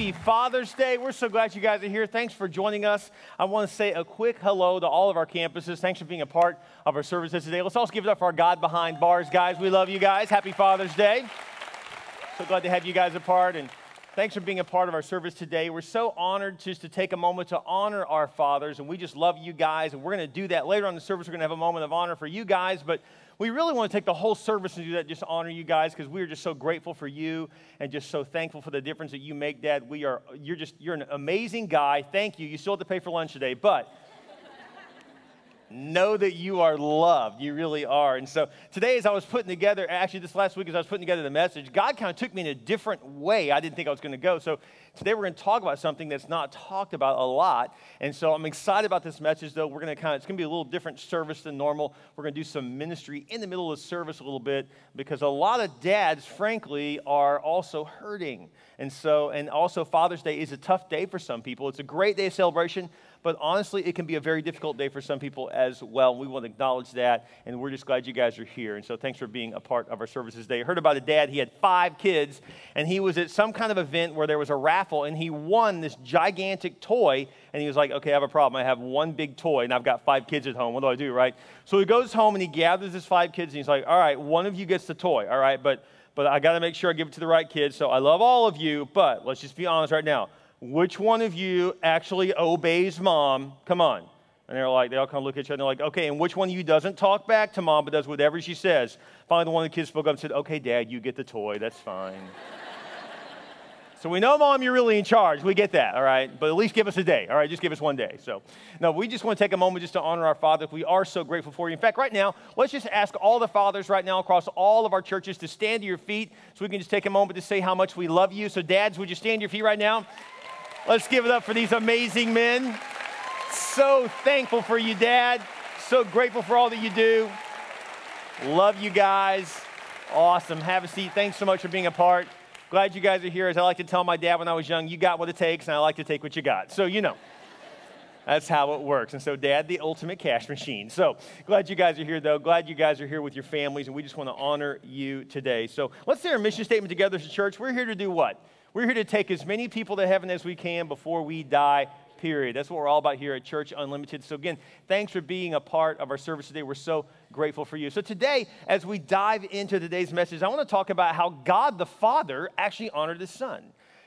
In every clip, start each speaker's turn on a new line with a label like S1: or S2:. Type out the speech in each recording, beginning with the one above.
S1: Happy Father's Day. We're so glad you guys are here. Thanks for joining us. I want to say a quick hello to all of our campuses. Thanks for being a part of our services today. Let's also give it up for our God behind bars guys. We love you guys. Happy Father's Day. So glad to have you guys a part and thanks for being a part of our service today. We're so honored just to take a moment to honor our fathers and we just love you guys and we're going to do that later on in the service. We're going to have a moment of honor for you guys, but we really want to take the whole service and do that, just honor you guys, because we are just so grateful for you and just so thankful for the difference that you make, Dad. We are, you're just, you're an amazing guy. Thank you. You still have to pay for lunch today, but know that you are loved. You really are. And so today, as I was putting together, actually, this last week, as I was putting together the message, God kind of took me in a different way. I didn't think I was going to go. So today, we're going to talk about something that's not talked about a lot. And so I'm excited about this message, though. We're going to kind of, it's going to be a little different service than normal. We're going to do some ministry in the middle of service a little bit because a lot of dads, frankly, are also hurting. And so, and also, Father's Day is a tough day for some people. It's a great day of celebration but honestly, it can be a very difficult day for some people as well. We want to acknowledge that, and we're just glad you guys are here. And so thanks for being a part of our services today. I heard about a dad, he had five kids, and he was at some kind of event where there was a raffle, and he won this gigantic toy, and he was like, okay, I have a problem. I have one big toy, and I've got five kids at home. What do I do, right? So he goes home, and he gathers his five kids, and he's like, all right, one of you gets the toy, all right, but but I got to make sure I give it to the right kids. So I love all of you, but let's just be honest right now which one of you actually obeys mom? Come on. And they're like, they all kind of look at each other and they're like, okay, and which one of you doesn't talk back to mom but does whatever she says? Finally, the one of the kids spoke up and said, okay, dad, you get the toy. That's fine. So we know, Mom, you're really in charge. We get that, all right? But at least give us a day, all right? Just give us one day. So, no, we just want to take a moment just to honor our Father. We are so grateful for you. In fact, right now, let's just ask all the fathers right now across all of our churches to stand to your feet so we can just take a moment to say how much we love you. So, dads, would you stand to your feet right now? Let's give it up for these amazing men. So thankful for you, Dad. So grateful for all that you do. Love you guys. Awesome. Have a seat. Thanks so much for being a part. Glad you guys are here. As I like to tell my dad when I was young, you got what it takes, and I like to take what you got. So, you know, that's how it works. And so, Dad, the ultimate cash machine. So, glad you guys are here, though. Glad you guys are here with your families, and we just want to honor you today. So, let's say our mission statement together as a church. We're here to do what? We're here to take as many people to heaven as we can before we die, period. That's what we're all about here at Church Unlimited. So, again, thanks for being a part of our service today. We're so grateful for you. So, today, as we dive into today's message, I want to talk about how God the Father actually honored the Son.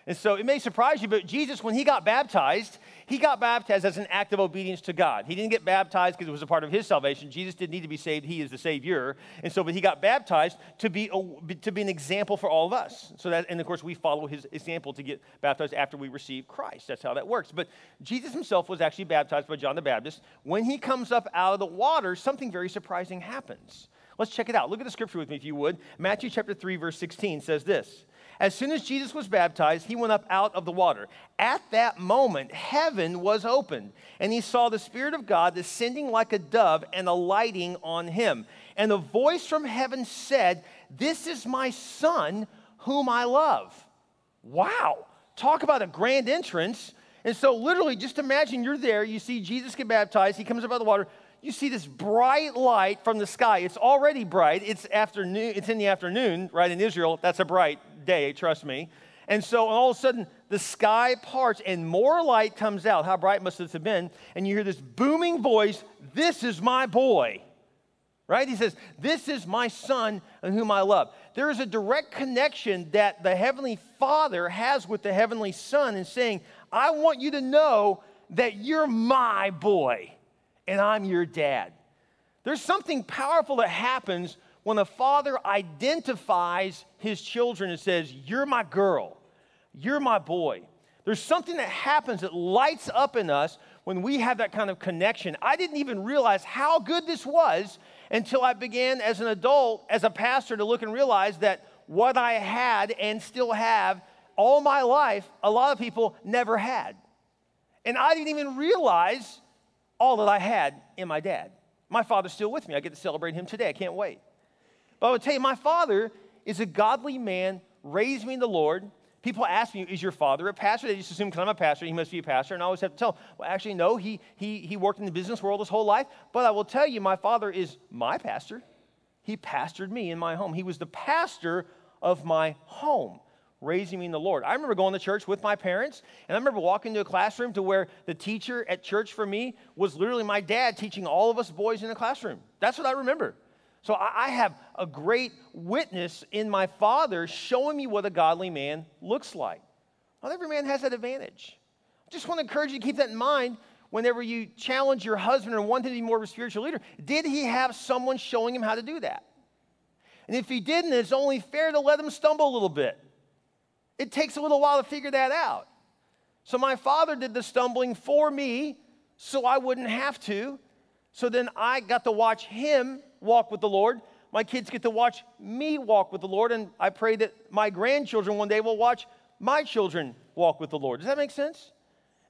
S1: And so it may surprise you, but Jesus, when he got baptized, he got baptized as an act of obedience to God. He didn't get baptized because it was a part of his salvation. Jesus didn't need to be saved. He is the Savior. And so, but he got baptized to be, a, to be an example for all of us. So that, and of course, we follow his example to get baptized after we receive Christ. That's how that works. But Jesus himself was actually baptized by John the Baptist. When he comes up out of the water, something very surprising happens. Let's check it out. Look at the scripture with me, if you would. Matthew chapter 3, verse 16 says this. As soon as Jesus was baptized, he went up out of the water. At that moment, heaven was opened, and he saw the Spirit of God descending like a dove and alighting on him. And a voice from heaven said, This is my Son, whom I love. Wow. Talk about a grand entrance. And so, literally, just imagine you're there, you see Jesus get baptized, he comes up out of the water you see this bright light from the sky. It's already bright. It's afternoon. It's in the afternoon, right? In Israel, that's a bright day, trust me. And so all of a sudden, the sky parts and more light comes out. How bright must this have been? And you hear this booming voice This is my boy. Right? He says, This is my son in whom I love. There is a direct connection that the Heavenly Father has with the Heavenly Son in saying, I want you to know that you're my boy and I'm your dad. There's something powerful that happens when a father identifies his children and says, You're my girl, you're my boy. There's something that happens that lights up in us when we have that kind of connection. I didn't even realize how good this was until I began as an adult, as a pastor, to look and realize that what I had and still have all my life, a lot of people never had. And I didn't even realize all that I had in my dad. My father's still with me. I get to celebrate him today. I can't wait. But I would tell you, my father is a godly man, raised me in the Lord. People ask me, is your father a pastor? They just assume because I'm a pastor, he must be a pastor. And I always have to tell them, well, actually, no, he, he, he worked in the business world his whole life. But I will tell you, my father is my pastor. He pastored me in my home. He was the pastor of my home raising me in the Lord. I remember going to church with my parents, and I remember walking into a classroom to where the teacher at church for me was literally my dad teaching all of us boys in the classroom. That's what I remember. So I have a great witness in my father showing me what a godly man looks like. Not every man has that advantage. I just want to encourage you to keep that in mind whenever you challenge your husband or want him to be more of a spiritual leader. Did he have someone showing him how to do that? And if he didn't, it's only fair to let him stumble a little bit. It takes a little while to figure that out. So my father did the stumbling for me so I wouldn't have to. So then I got to watch him walk with the Lord. My kids get to watch me walk with the Lord. And I pray that my grandchildren one day will watch my children walk with the Lord. Does that make sense?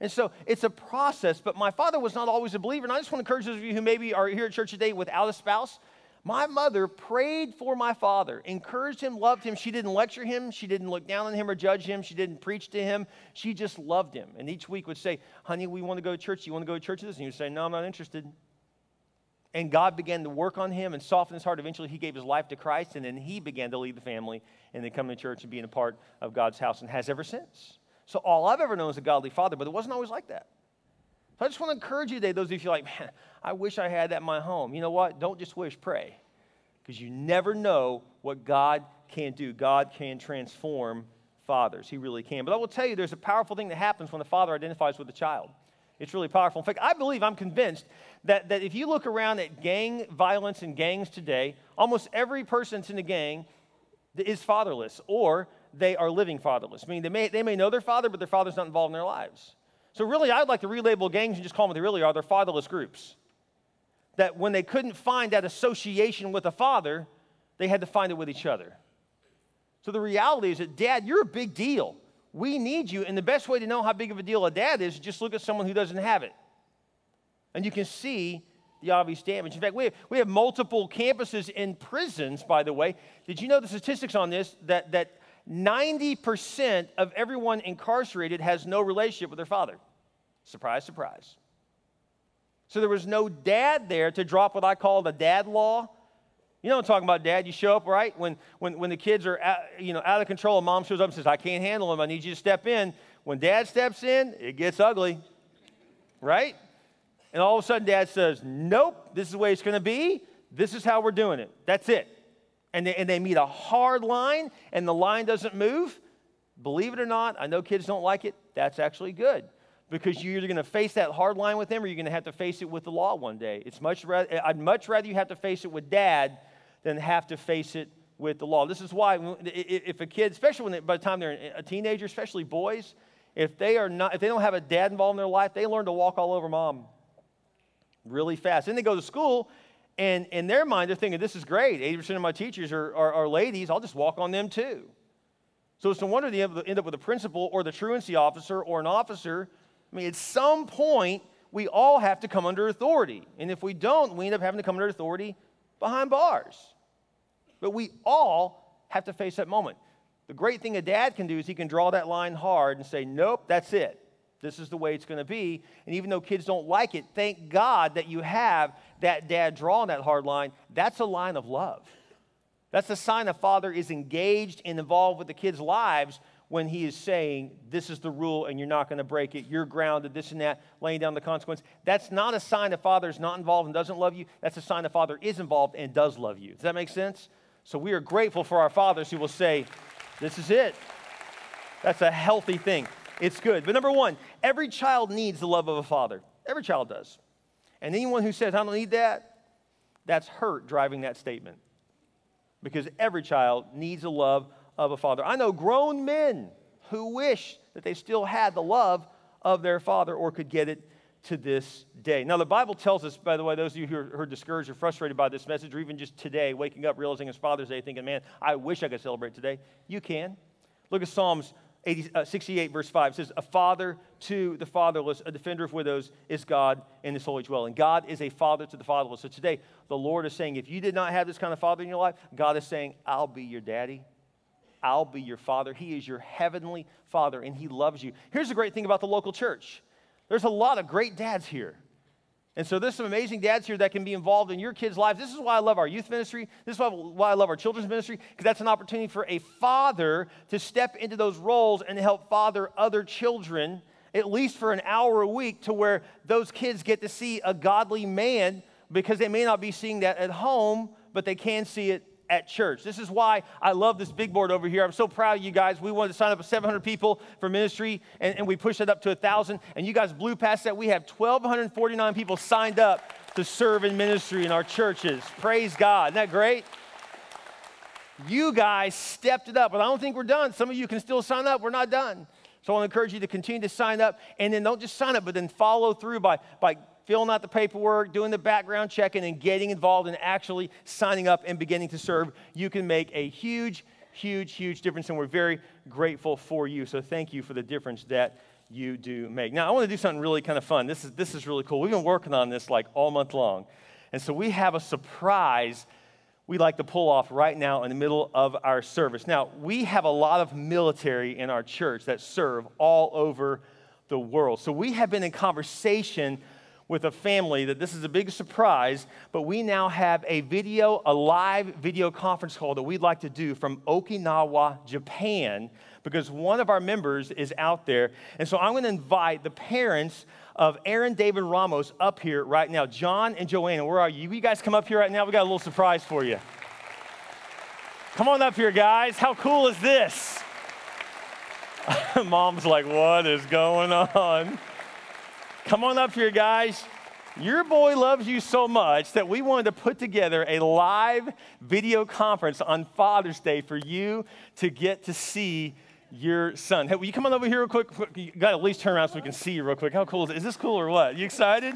S1: And so it's a process, but my father was not always a believer. And I just want to encourage those of you who maybe are here at church today without a spouse. My mother prayed for my father, encouraged him, loved him. She didn't lecture him. She didn't look down on him or judge him. She didn't preach to him. She just loved him. And each week would say, Honey, we want to go to church. You want to go to church with us? And he would say, No, I'm not interested. And God began to work on him and soften his heart. Eventually, he gave his life to Christ, and then he began to lead the family and then coming to church and being a part of God's house and has ever since. So, all I've ever known is a godly father, but it wasn't always like that. So, I just want to encourage you today, those of you like, man, I wish I had that in my home. You know what? Don't just wish, pray. Because you never know what God can do. God can transform fathers. He really can. But I will tell you, there's a powerful thing that happens when a father identifies with a child. It's really powerful. In fact, I believe, I'm convinced that, that if you look around at gang violence and gangs today, almost every person that's in a gang is fatherless or they are living fatherless. I mean, they may, they may know their father, but their father's not involved in their lives. So, really, I'd like to relabel gangs and just call them what they really are. They're fatherless groups. That when they couldn't find that association with a father, they had to find it with each other. So, the reality is that, Dad, you're a big deal. We need you. And the best way to know how big of a deal a dad is, just look at someone who doesn't have it. And you can see the obvious damage. In fact, we have, we have multiple campuses in prisons, by the way. Did you know the statistics on this? That, that 90% of everyone incarcerated has no relationship with their father. Surprise, surprise. So there was no dad there to drop what I call the dad law you know I'm talking about, Dad. You show up, right? When, when, when the kids are out, you know, out of control and mom shows up and says, I can't handle them. I need you to step in. When dad steps in, it gets ugly, right? And all of a sudden, dad says, Nope, this is the way it's going to be. This is how we're doing it. That's it. And they, and they meet a hard line, and the line doesn't move. Believe it or not, I know kids don't like it. That's actually good because you're either going to face that hard line with them or you're going to have to face it with the law one day. It's much rather, I'd much rather you have to face it with dad than have to face it with the law. This is why if a kid, especially when they, by the time they're a teenager, especially boys, if they are not, if they don't have a dad involved in their life, they learn to walk all over mom really fast. Then they go to school, and in their mind, they're thinking, "This is great. 80% of my teachers are, are, are ladies. I'll just walk on them too." So it's no wonder they end up with a principal or the truancy officer or an officer. I mean, at some point, we all have to come under authority, and if we don't, we end up having to come under authority behind bars. But we all have to face that moment. The great thing a dad can do is he can draw that line hard and say, Nope, that's it. This is the way it's going to be. And even though kids don't like it, thank God that you have that dad drawing that hard line. That's a line of love. That's a sign a father is engaged and involved with the kids' lives when he is saying, This is the rule and you're not going to break it. You're grounded, this and that, laying down the consequence. That's not a sign that father is not involved and doesn't love you. That's a sign that father is involved and does love you. Does that make sense? So we are grateful for our fathers who will say, This is it. That's a healthy thing. It's good. But number one, every child needs the love of a father. Every child does. And anyone who says, I don't need that, that's hurt driving that statement. Because every child needs the love of a father. I know grown men who wish that they still had the love of their father or could get it to this day. Now, the Bible tells us, by the way, those of you who are, who are, discouraged or frustrated by this message, or even just today, waking up, realizing it's Father's Day, thinking, man, I wish I could celebrate today. You can. Look at Psalms 80, uh, 68, verse 5. Says, A father to the fatherless, a defender of widows is God in his holy dwelling. God is a father to the fatherless. So today, the Lord is saying, if you did not have this kind of father in your life, God is saying, I'll be your daddy. I'll be your father. He is your heavenly father, and he loves you. Here's the great thing about the local church there's a lot of great dads here. And so there's some amazing dads here that can be involved in your kids' lives. This is why I love our youth ministry. This is why I love our children's ministry, because that's an opportunity for a father to step into those roles and help father other children, at least for an hour a week, to where those kids get to see a godly man, because they may not be seeing that at home, but they can see it at church. This is why I love this big board over here. I'm so proud of you guys. We wanted to sign up 700 people for ministry, and, and we pushed it up to 1,000. And you guys blew past that. We have 1,249 people signed up to serve in ministry in our churches. Praise God. Isn't that great? You guys stepped it up, but I don't think we're done. Some of you can still sign up. We're not done. So I want to encourage you to continue to sign up, and then don't just sign up, but then follow through by, by filling out the paperwork, doing the background checking, and getting involved and actually signing up and beginning to serve, you can make a huge, huge, huge difference. And we're very grateful for you. So thank you for the difference that you do make. Now, I want to do something really kind of fun. This is, this is really cool. We've been working on this like all month long. And so we have a surprise we like to pull off right now in the middle of our service. Now, we have a lot of military in our church that serve all over the world. So we have been in conversation with a family that this is a big surprise, but we now have a video, a live video conference call that we'd like to do from Okinawa, Japan, because one of our members is out there. And so I'm going to invite the parents of Aaron David Ramos up here right now. John and Joanna, where are you? You guys come up here right now. We got a little surprise for you. Come on up here, guys. How cool is this? Mom's like, what is going on? Come on up here, guys. Your boy loves you so much that we wanted to put together a live video conference on Father's Day for you to get to see your son. Hey, will you come on over here real quick? You got to at least turn around so we can see you real quick. How cool is it? Is this cool or what? You excited?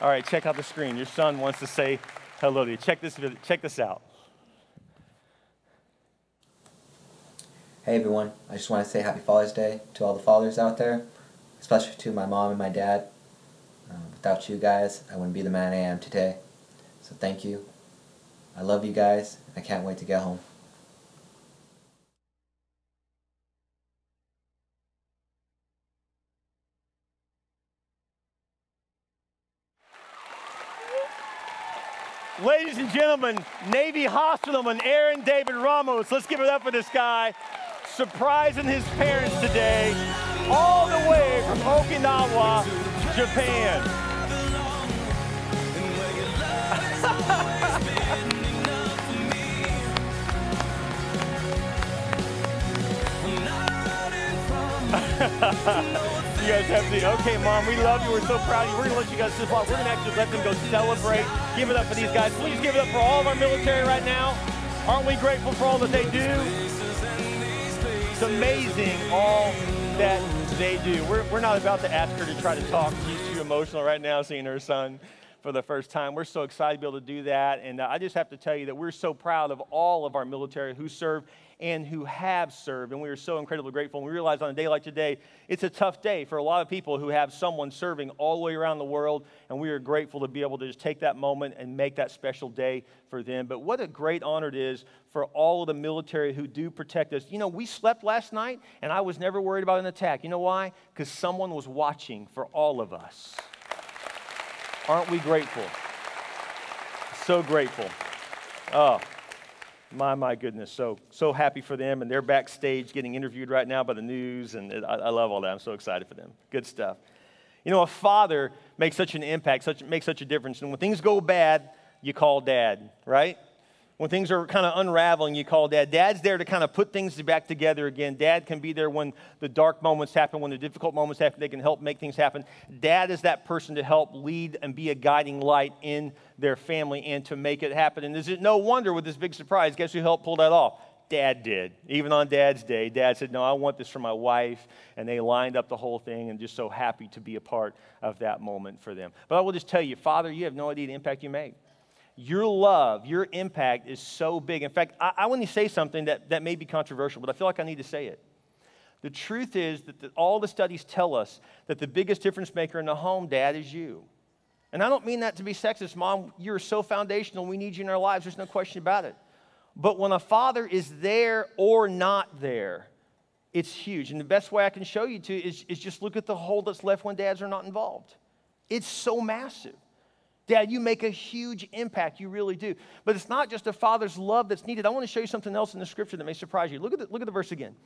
S1: All right, check out the screen. Your son wants to say hello to you. Check this, check this out.
S2: Hey everyone, I just want to say happy Father's Day to all the fathers out there, especially to my mom and my dad. Um, without you guys, I wouldn't be the man I am today. So thank you. I love you guys. I can't wait to get home.
S1: Ladies and gentlemen, Navy hospitalman Aaron David Ramos. Let's give it up for this guy. Surprising his parents today, all the way from Okinawa, Japan. you guys have the okay, mom. We love you. We're so proud of you. We're gonna let you guys sit off. We're gonna actually let them go celebrate. Give it up for these guys. Please give it up for all of our military right now. Aren't we grateful for all that they do? It's amazing all that they do. We're, we're not about to ask her to try to talk. She's too emotional right now seeing her son for the first time. We're so excited to be able to do that. And uh, I just have to tell you that we're so proud of all of our military who serve and who have served. And we are so incredibly grateful. And we realize on a day like today, it's a tough day for a lot of people who have someone serving all the way around the world. And we are grateful to be able to just take that moment and make that special day for them. But what a great honor it is for all of the military who do protect us. You know, we slept last night, and I was never worried about an attack. You know why? Because someone was watching for all of us. Aren't we grateful? So grateful. Oh, my, my goodness. So, so happy for them. And they're backstage getting interviewed right now by the news. And I, I, love all that. I'm so excited for them. Good stuff. You know, a father makes such an impact, such, makes such a difference. And when things go bad, you call dad, right? When things are kind of unraveling, you call dad. Dad's there to kind of put things back together again. Dad can be there when the dark moments happen, when the difficult moments happen. They can help make things happen. Dad is that person to help lead and be a guiding light in their family and to make it happen. And is it no wonder with this big surprise? Guess who helped pull that off? Dad did. Even on Dad's day, Dad said, No, I want this for my wife. And they lined up the whole thing and just so happy to be a part of that moment for them. But I will just tell you, Father, you have no idea the impact you made your love, your impact is so big. In fact, I, I want to say something that, that may be controversial, but I feel like I need to say it. The truth is that the, all the studies tell us that the biggest difference maker in the home, dad, is you. And I don't mean that to be sexist, mom. You're so foundational. We need you in our lives. There's no question about it. But when a father is there or not there, it's huge. And the best way I can show you to is, is just look at the hole that's left when dads are not involved. It's so massive. Dad, you make a huge impact. You really do. But it's not just a father's love that's needed. I want to show you something else in the scripture that may surprise you. Look at the, look at the verse again.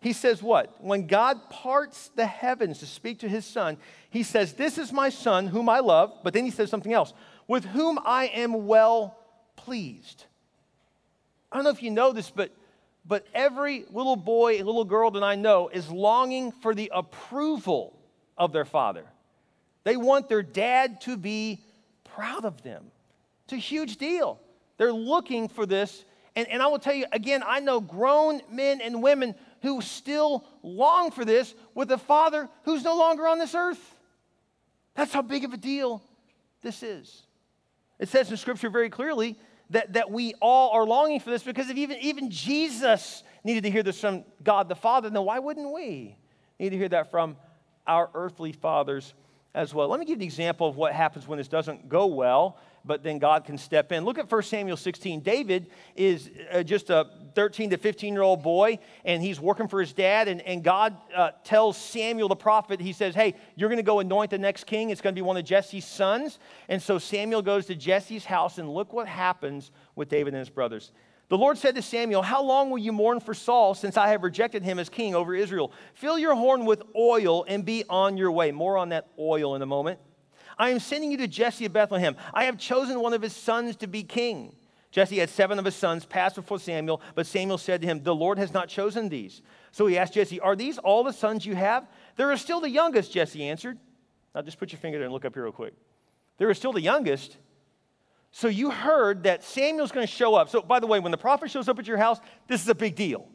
S1: He says, What? When God parts the heavens to speak to his son, he says, This is my son whom I love. But then he says something else, with whom I am well pleased. I don't know if you know this, but, but every little boy and little girl that I know is longing for the approval of their father. They want their dad to be proud of them. It's a huge deal. They're looking for this. And, and I will tell you again, I know grown men and women who still long for this with a father who's no longer on this earth. That's how big of a deal this is. It says in Scripture very clearly that, that we all are longing for this because if even, even Jesus needed to hear this from God the Father, then why wouldn't we need to hear that from our earthly fathers as well? Let me give an example of what happens when this doesn't go well but then God can step in. Look at 1 Samuel 16. David is uh, just a 13 to 15 year old boy, and he's working for his dad. And, and God uh, tells Samuel the prophet, He says, Hey, you're going to go anoint the next king. It's going to be one of Jesse's sons. And so Samuel goes to Jesse's house, and look what happens with David and his brothers. The Lord said to Samuel, How long will you mourn for Saul since I have rejected him as king over Israel? Fill your horn with oil and be on your way. More on that oil in a moment. I am sending you to Jesse of Bethlehem. I have chosen one of his sons to be king. Jesse had seven of his sons pass before Samuel, but Samuel said to him, The Lord has not chosen these. So he asked Jesse, Are these all the sons you have? There are still the youngest, Jesse answered. Now just put your finger there and look up here real quick. There are still the youngest. So you heard that Samuel's going to show up. So, by the way, when the prophet shows up at your house, this is a big deal.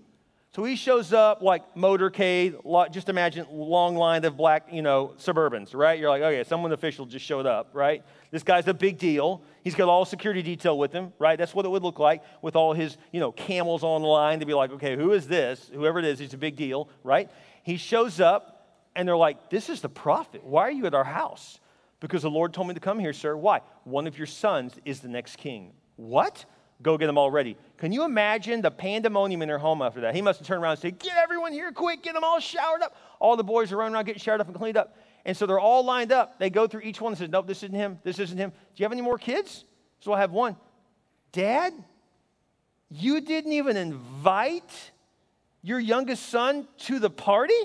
S1: So he shows up like motorcade, just imagine long line of black, you know, Suburbans, right? You're like, okay, someone official just showed up, right? This guy's a big deal. He's got all security detail with him, right? That's what it would look like with all his, you know, camels on the line to be like, okay, who is this? Whoever it is, he's a big deal, right? He shows up and they're like, this is the prophet. Why are you at our house? Because the Lord told me to come here, sir. Why? One of your sons is the next king. What? Go get them all ready. Can you imagine the pandemonium in their home after that? He must have turned around and said, Get everyone here quick, get them all showered up. All the boys are running around getting showered up and cleaned up. And so they're all lined up. They go through each one and says, Nope, this isn't him. This isn't him. Do you have any more kids? So I have one. Dad, you didn't even invite your youngest son to the party?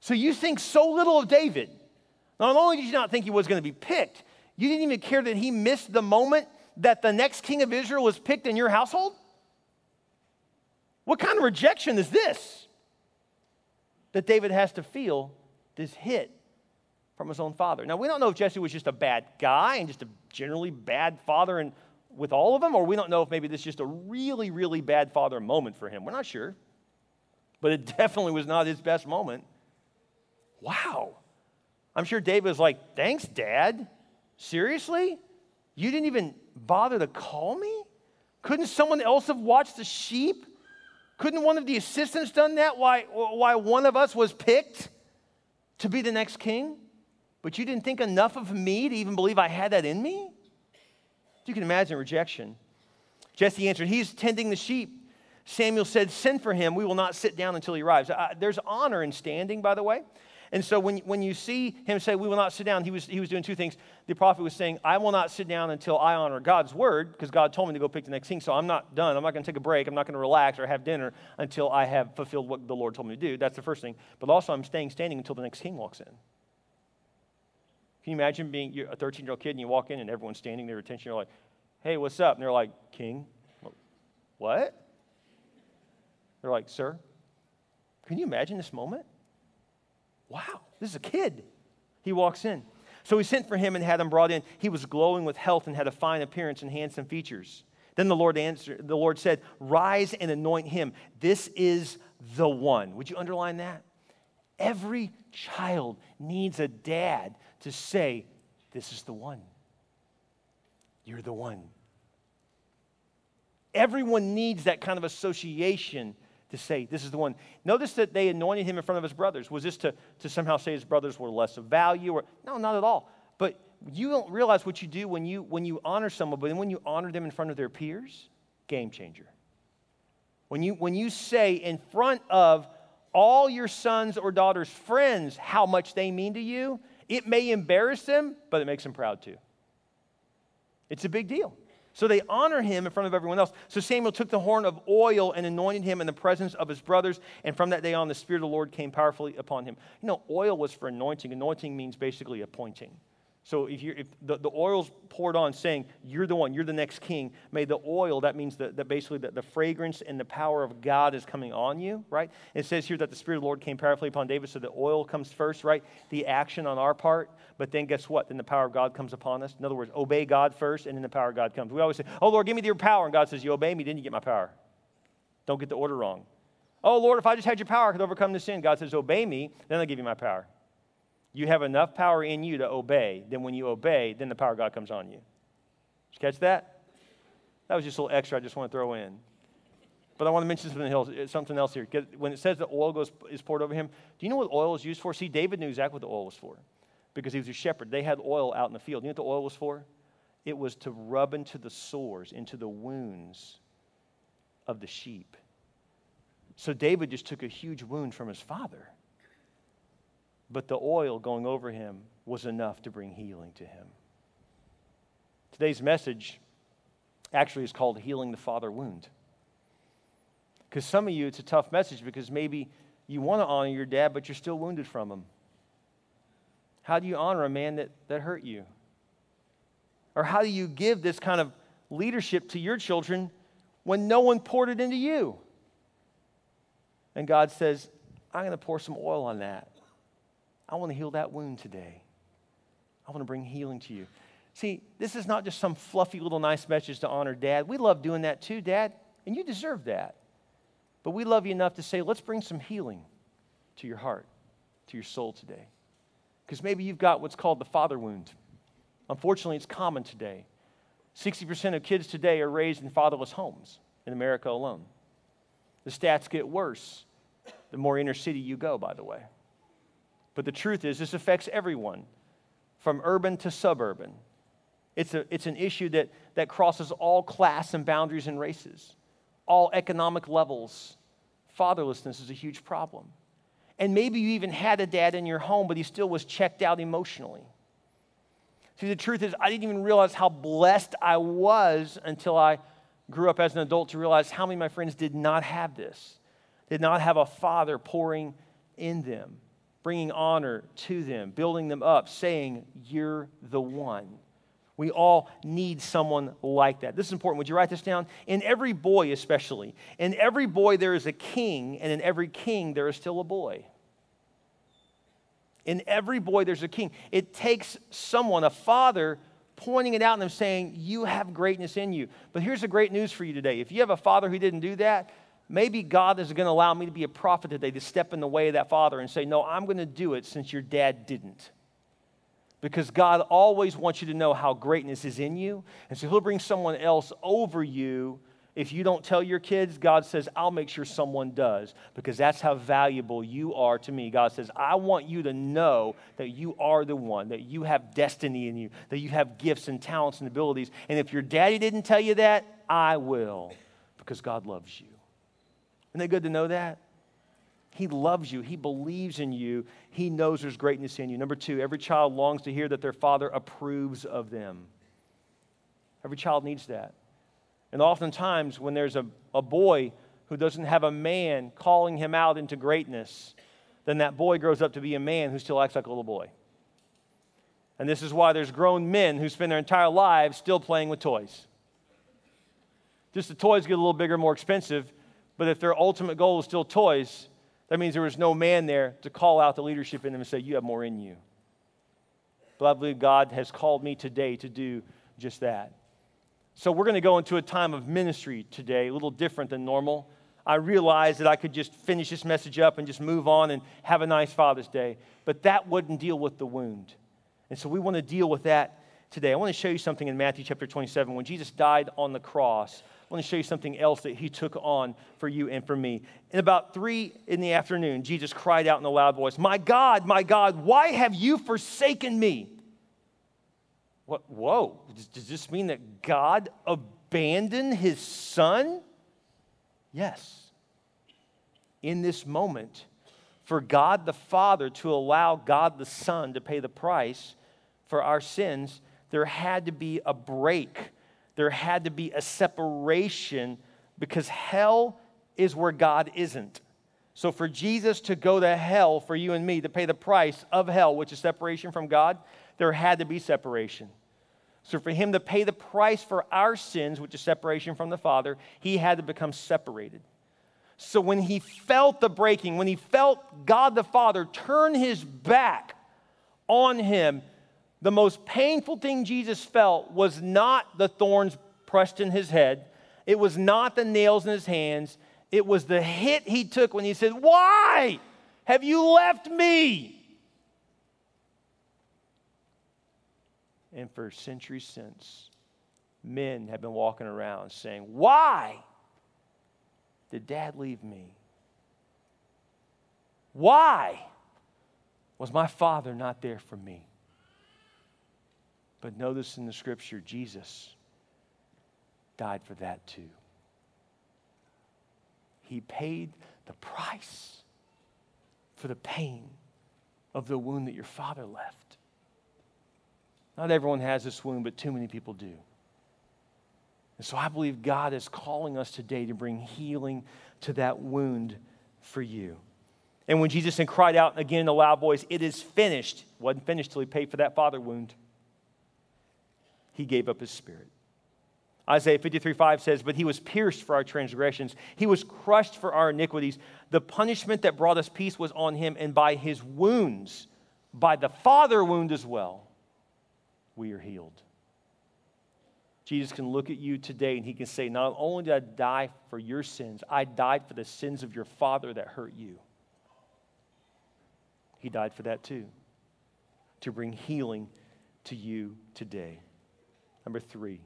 S1: So you think so little of David. Not only did you not think he was going to be picked, you didn't even care that he missed the moment that the next king of Israel was picked in your household? What kind of rejection is this? That David has to feel this hit from his own father. Now, we don't know if Jesse was just a bad guy and just a generally bad father and with all of them, or we don't know if maybe this is just a really, really bad father moment for him. We're not sure. But it definitely was not his best moment. Wow. I'm sure David was like, Thanks, Dad. Seriously? You didn't even bother to call me? Couldn't someone else have watched the sheep? Couldn't one of the assistants done that? Why, why one of us was picked to be the next king? But you didn't think enough of me to even believe I had that in me? You can imagine rejection. Jesse answered, He's tending the sheep. Samuel said, Send for him. We will not sit down until he arrives. Uh, there's honor in standing, by the way. And so when, when you see him say, We will not sit down, he was, he was doing two things. The prophet was saying, I will not sit down until I honor God's word, because God told me to go pick the next king. So I'm not done. I'm not going to take a break. I'm not going to relax or have dinner until I have fulfilled what the Lord told me to do. That's the first thing. But also, I'm staying standing until the next king walks in. Can you imagine being a 13 year old kid and you walk in and everyone's standing there, attention? You're like, Hey, what's up? And they're like, King. What? They're like, Sir, can you imagine this moment? Wow, this is a kid. He walks in. So he sent for him and had him brought in. He was glowing with health and had a fine appearance and handsome features. Then the Lord answered, the Lord said, Rise and anoint him. This is the one. Would you underline that? Every child needs a dad to say, This is the one. You're the one. Everyone needs that kind of association to say, This is the one. Notice that they anointed him in front of his brothers. Was this to, to somehow say his brothers were less of value? Or No, not at all. But you don't realize what you do when you, when you honor someone, but when you honor them in front of their peers, game changer. When you, when you say in front of all your sons or daughters' friends how much they mean to you, it may embarrass them, but it makes them proud too. It's a big deal. So they honor him in front of everyone else. So Samuel took the horn of oil and anointed him in the presence of his brothers. And from that day on, the Spirit of the Lord came powerfully upon him. You know, oil was for anointing. Anointing means basically appointing. So if, you if the, the oil's poured on saying, you're the one, you're the next king, may the oil, that means that, that basically the, the fragrance and the power of God is coming on you, right? It says here that the Spirit of the Lord came powerfully upon David, so the oil comes first, right? The action on our part. But then guess what? Then the power of God comes upon us. In other words, obey God first, and then the power of God comes. We always say, oh, Lord, give me your power. And God says, you obey me, then you get my power. Don't get the order wrong. Oh, Lord, if I just had your power, I could overcome the sin. God says, obey me, then I'll give you my power you have enough power in you to obey. Then when you obey, then the power of God comes on you. Did you catch that? That was just a little extra I just want to throw in. But I want to mention something else, uh, something else here. When it says that oil goes, is poured over him, do you know what oil is used for? See, David knew exactly what the oil was for because he was a shepherd. They had oil out in the field. You know what the oil was for? It was to rub into the sores, into the wounds of the sheep. So David just took a huge wound from his father but the oil going over him was enough to bring healing to him. Today's message actually is called Healing the Father Wound. Because some of you, it's a tough message because maybe you want to honor your dad, but you're still wounded from him. How do you honor a man that, that hurt you? Or how do you give this kind of leadership to your children when no one poured it into you? And God says, I'm going to pour some oil on that. I want to heal that wound today. I want to bring healing to you. See, this is not just some fluffy little nice message to honor dad. We love doing that too, dad, and you deserve that. But we love you enough to say, let's bring some healing to your heart, to your soul today. Because maybe you've got what's called the father wound. Unfortunately, it's common today. 60% of kids today are raised in fatherless homes in America alone. The stats get worse the more inner city you go, by the way. But the truth is, this affects everyone from urban to suburban. It's, a, it's an issue that, that crosses all class and boundaries and races, all economic levels. Fatherlessness is a huge problem. And maybe you even had a dad in your home, but he still was checked out emotionally. See, the truth is, I didn't even realize how blessed I was until I grew up as an adult to realize how many of my friends did not have this, did not have a father pouring in them bringing honor to them, building them up, saying, You're the one. We all need someone like that. This is important. Would you write this down? In every boy, especially, in every boy there is a king, and in every king there is still a boy. In every boy there's a king. It takes someone, a father, pointing it out and them saying, You have greatness in you. But here's the great news for you today. If you have a father who didn't do that, maybe God is going to allow me to be a prophet today to step in the way of that father and say, No, I'm going to do it since your dad didn't. Because God always wants you to know how greatness is in you. And so He'll bring someone else over you. If you don't tell your kids, God says, I'll make sure someone does because that's how valuable you are to me. God says, I want you to know that you are the one, that you have destiny in you, that you have gifts and talents and abilities. And if your daddy didn't tell you that, I will because God loves you. Isn't it good to know that? He loves you. He believes in you. He knows there's greatness in you. Number two, every child longs to hear that their father approves of them. Every child needs that. And oftentimes, when there's a, a boy who doesn't have a man calling him out into greatness, then that boy grows up to be a man who still acts like a little boy. And this is why there's grown men who spend their entire lives still playing with toys. Just the toys get a little bigger, more expensive, but if their ultimate goal is still toys, that means there was no man there to call out the leadership in them and say, You have more in you. But I believe God has called me today to do just that. So we're going to go into a time of ministry today, a little different than normal. I realized that I could just finish this message up and just move on and have a nice Father's Day, but that wouldn't deal with the wound. And so we want to deal with that today. I want to show you something in Matthew chapter 27. When Jesus died on the cross, I want to show you something else that he took on for you and for me. In about three in the afternoon, Jesus cried out in a loud voice, My God, my God, why have you forsaken me? What, whoa, does this mean that God abandoned his son? Yes. In this moment, for God the Father to allow God the Son to pay the price for our sins, there had to be a break, there had to be a separation because hell is where God isn't. So, for Jesus to go to hell for you and me, to pay the price of hell, which is separation from God, there had to be separation. So, for him to pay the price for our sins, which is separation from the Father, he had to become separated. So, when he felt the breaking, when he felt God the Father turn his back on him, the most painful thing Jesus felt was not the thorns pressed in his head, it was not the nails in his hands, it was the hit he took when he said, Why have you left me? And for centuries since, men have been walking around saying, Why did dad leave me? Why was my father not there for me? But notice in the scripture, Jesus died for that too. He paid the price for the pain of the wound that your father left. Not everyone has this wound, but too many people do. And so I believe God is calling us today to bring healing to that wound for you. And when Jesus then cried out again in a loud voice, It is finished, wasn't finished till he paid for that father wound. He gave up his spirit. Isaiah 53 5 says, But he was pierced for our transgressions, he was crushed for our iniquities. The punishment that brought us peace was on him, and by his wounds, by the Father wound as well, we are healed. Jesus can look at you today and he can say, Not only did I die for your sins, I died for the sins of your father that hurt you. He died for that too, to bring healing to you today. Number three.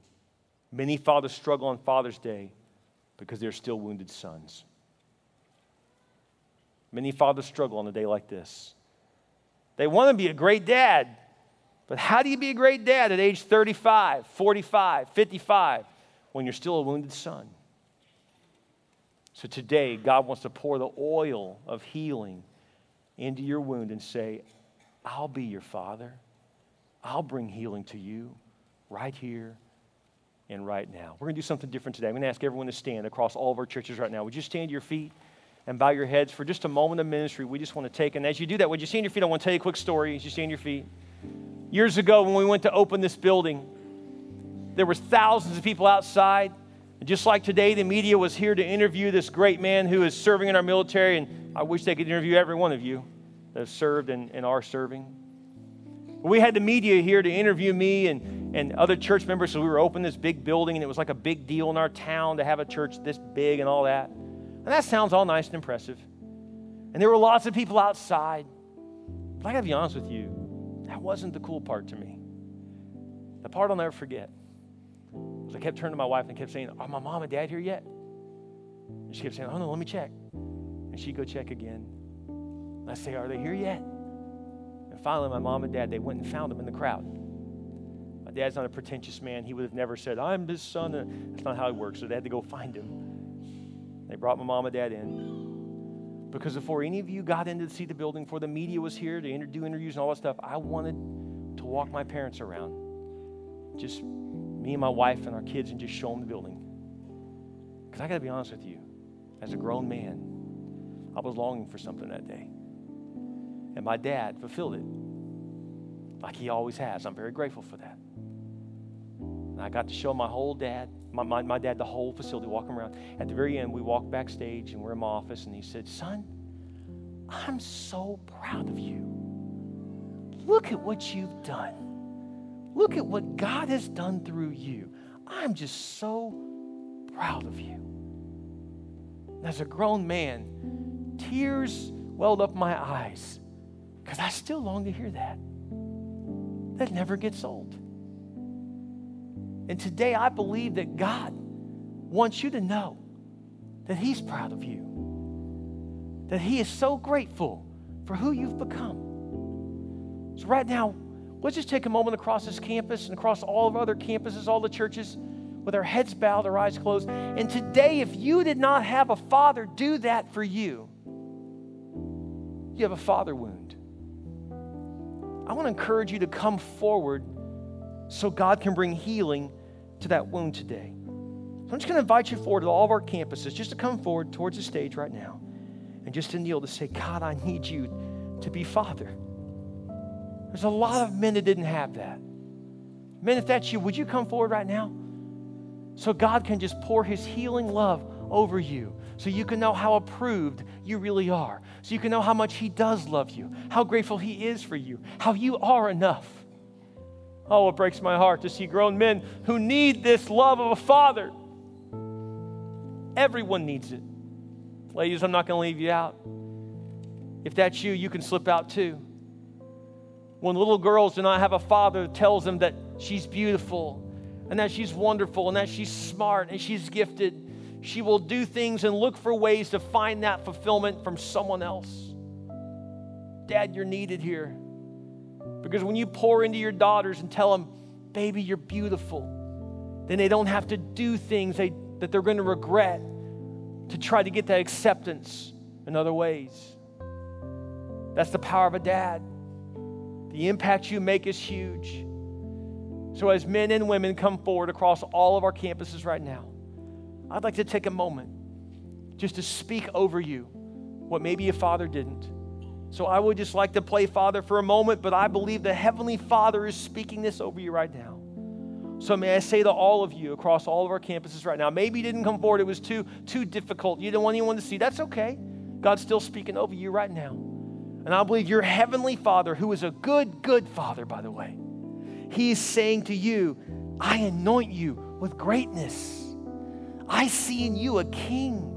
S1: Many fathers struggle on Father's Day because they're still wounded sons. Many fathers struggle on a day like this. They want to be a great dad, but how do you be a great dad at age 35, 45, 55 when you're still a wounded son? So today, God wants to pour the oil of healing into your wound and say, I'll be your father. I'll bring healing to you right here and right now. We're going to do something different today. I'm going to ask everyone to stand across all of our churches right now. Would you stand to your feet and bow your heads for just a moment of ministry? We just want to take, and as you do that, would you stand your feet? I want to tell you a quick story as you stand your feet. Years ago, when we went to open this building, there was thousands of people outside. And just like today, the media was here to interview this great man who is serving in our military, and I wish they could interview every one of you that have served and, and are serving. We had the media here to interview me and, and other church members, so we were opening this big building, and it was like a big deal in our town to have a church this big and all that. And that sounds all nice and impressive. And there were lots of people outside. But I gotta be honest with you, that wasn't the cool part to me. The part I'll never forget was I kept turning to my wife and kept saying, Are my mom and dad here yet? And she kept saying, Oh no, let me check. And she'd go check again. And I say, Are they here yet? And finally, my mom and dad, they went and found them in the crowd. My dad's not a pretentious man. He would have never said, I'm his son. That's not how it works. So they had to go find him. They brought my mom and dad in. Because before any of you got in to see the building, before the media was here to do interviews and all that stuff, I wanted to walk my parents around. Just me and my wife and our kids and just show them the building. Because I got to be honest with you, as a grown man, I was longing for something that day. And my dad fulfilled it like he always has. I'm very grateful for that. And I got to show my whole dad, my, my, my dad, the whole facility, walking around. At the very end, we walked backstage and we're in my office, and he said, Son, I'm so proud of you. Look at what you've done. Look at what God has done through you. I'm just so proud of you. As a grown man, tears welled up my eyes because I still long to hear that. That never gets old. And today I believe that God wants you to know that He's proud of you, that He is so grateful for who you've become. So, right now, let's just take a moment across this campus and across all of other campuses, all the churches, with our heads bowed, our eyes closed. And today, if you did not have a father do that for you, you have a father wound. I want to encourage you to come forward so God can bring healing to that wound today. So I'm just going to invite you forward to all of our campuses just to come forward towards the stage right now and just to kneel to say, God, I need you to be Father. There's a lot of men that didn't have that. Men, if that's you, would you come forward right now? So God can just pour his healing love over you so you can know how approved you really are, so you can know how much He does love you, how grateful He is for you, how you are enough. Oh, it breaks my heart to see grown men who need this love of a father. Everyone needs it. Ladies, I'm not going to leave you out. If that's you, you can slip out too. When little girls do not have a father that tells them that she's beautiful and that she's wonderful and that she's smart and she's gifted, she will do things and look for ways to find that fulfillment from someone else. Dad, you're needed here. Because when you pour into your daughters and tell them, baby, you're beautiful, then they don't have to do things they, that they're going to regret to try to get that acceptance in other ways. That's the power of a dad. The impact you make is huge. So, as men and women come forward across all of our campuses right now, I'd like to take a moment just to speak over you what maybe your father didn't. So I would just like to play Father for a moment, but I believe the Heavenly Father is speaking this over you right now. So may I say to all of you across all of our campuses right now, maybe you didn't come forward, it was too, too difficult. You didn't want anyone to see. That's okay. God's still speaking over you right now. And I believe your Heavenly Father, who is a good, good Father, by the way, He's saying to you, I anoint you with greatness. I see in you a king.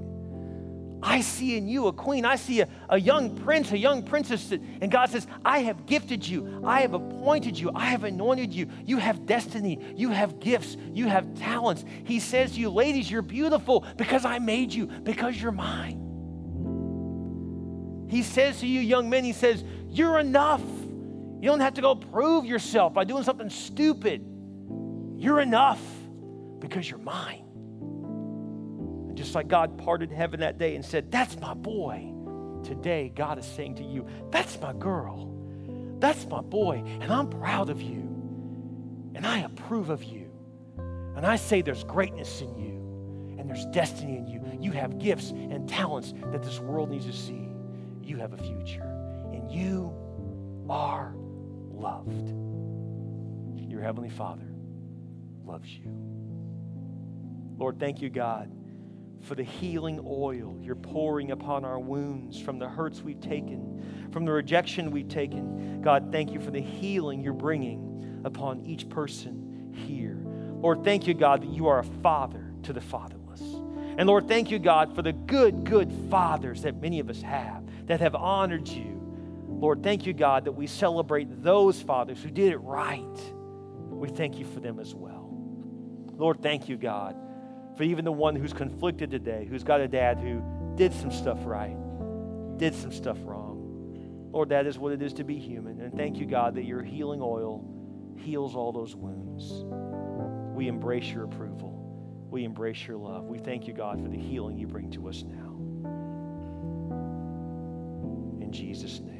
S1: I see in you a queen. I see a, a young prince, a young princess. And God says, I have gifted you. I have appointed you. I have anointed you. You have destiny. You have gifts. You have talents. He says to you, ladies, you're beautiful because I made you, because you're mine. He says to you, young men, He says, You're enough. You don't have to go prove yourself by doing something stupid. You're enough because you're mine. Just like God parted heaven that day and said, That's my boy. Today, God is saying to you, That's my girl. That's my boy. And I'm proud of you. And I approve of you. And I say there's greatness in you. And there's destiny in you. You have gifts and talents that this world needs to see. You have a future. And you are loved. Your Heavenly Father loves you. Lord, thank you, God for the healing oil you're pouring upon our wounds from the hurts we've taken, from the rejection we've taken. God, thank you for the healing you're bringing upon each person here. Lord, thank you, God, that you are a father to the fatherless. And Lord, thank you, God, for the good, good fathers that many of us have that have honored you. Lord, thank you, God, that we celebrate those fathers who did it right. We thank you for them as well. Lord, thank you, God, for even the one who's conflicted today, who's got a dad who did some stuff right, did some stuff wrong. Lord, that is what it is to be human. And thank you, God, that your healing oil heals all those wounds. We embrace your approval. We embrace your love. We thank you, God, for the healing you bring to us now. In Jesus' name.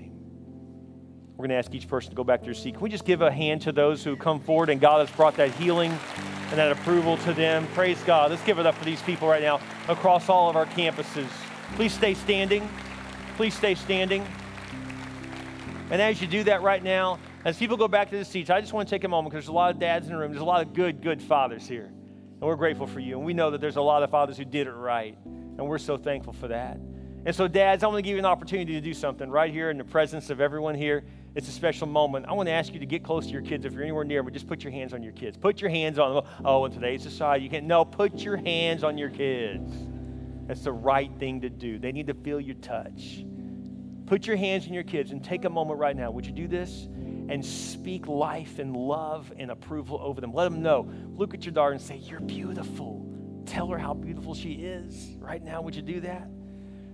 S1: We're going to ask each person to go back to their seat. Can we just give a hand to those who come forward and God has brought that healing? and that approval to them. Praise God. Let's give it up for these people right now across all of our campuses. Please stay standing. Please stay standing. And as you do that right now, as people go back to the seats, I just want to take a moment because there's a lot of dads in the room. There's a lot of good, good fathers here. And we're grateful for you. And we know that there's a lot of fathers who did it right. And we're so thankful for that. And so, dads, I want to give you an opportunity to do something right here in the presence of everyone here. It's a special moment. I want to ask you to get close to your kids. If you're anywhere near them, just put your hands on your kids. Put your hands on them. Oh, in today's society, you can't. No, put your hands on your kids. That's the right thing to do. They need to feel your touch. Put your hands on your kids and take a moment right now. Would you do this? And speak life and love and approval over them. Let them know. Look at your daughter and say, You're beautiful. Tell her how beautiful she is. Right now, would you do that?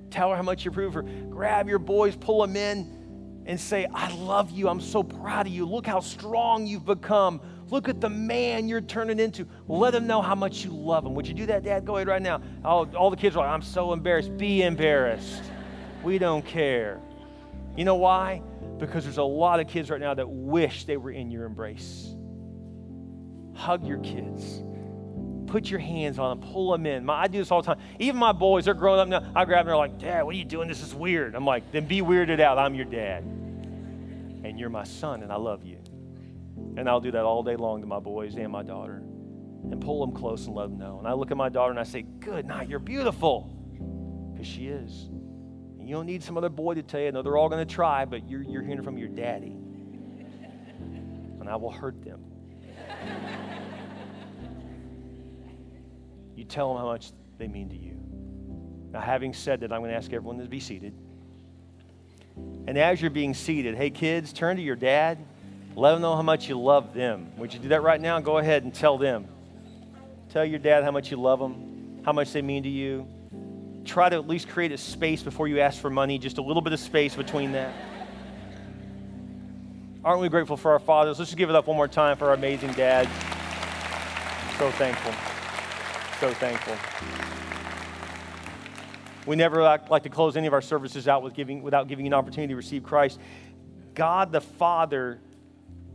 S1: Tell her how much you approve her. Grab your boys, pull them in and say, I love you. I'm so proud of you. Look how strong you've become. Look at the man you're turning into. Let them know how much you love them. Would you do that, Dad? Go ahead right now. All, all the kids are like, I'm so embarrassed. Be embarrassed. We don't care. You know why? Because there's a lot of kids right now that wish they were in your embrace. hug your kids. Put your hands on them, pull them in. My, I do this all the time. Even my boys, they're growing up now. I grab them, they're like, Dad, what are you doing? This is weird. I'm like, then be weirded out. I'm your dad. And you're my son, and I love you. And I'll do that all day long to my boys and my daughter and pull them close and let them know. And I look at my daughter and I say, Good night, you're beautiful. Because she is. And you don't need some other boy to tell you. No, they're all going to try, but you're, you're hearing from your daddy. And I will hurt them. You tell them how much they mean to you. Now, having said that, I'm going to ask everyone to be seated. And as you're being seated, hey kids, turn to your dad. Let them know how much you love them. Would you do that right now? Go ahead and tell them. Tell your dad how much you love them, how much they mean to you. Try to at least create a space before you ask for money, just a little bit of space between that. Aren't we grateful for our fathers? Let's just give it up one more time for our amazing dad. So thankful. So thankful. We never like to close any of our services out with giving, without giving you an opportunity to receive Christ. God the Father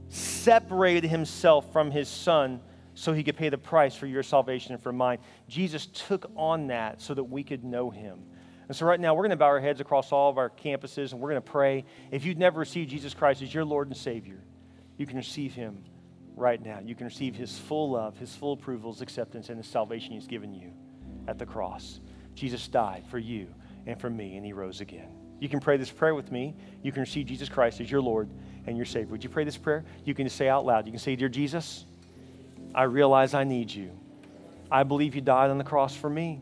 S1: separated himself from his Son so he could pay the price for your salvation and for mine. Jesus took on that so that we could know him. And so, right now, we're going to bow our heads across all of our campuses and we're going to pray. If you've never received Jesus Christ as your Lord and Savior, you can receive him right now. You can receive his full love, his full approval, his acceptance, and the salvation he's given you at the cross. Jesus died for you and for me, and he rose again. You can pray this prayer with me. You can receive Jesus Christ as your Lord and your Savior. Would you pray this prayer? You can say out loud. You can say, Dear Jesus, I realize I need you. I believe you died on the cross for me.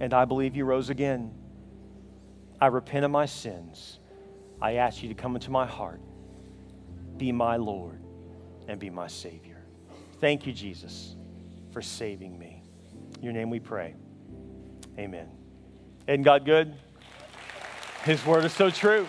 S1: And I believe you rose again. I repent of my sins. I ask you to come into my heart, be my Lord, and be my Savior. Thank you, Jesus, for saving me. In your name we pray. Amen. Isn't God good? His word is so true.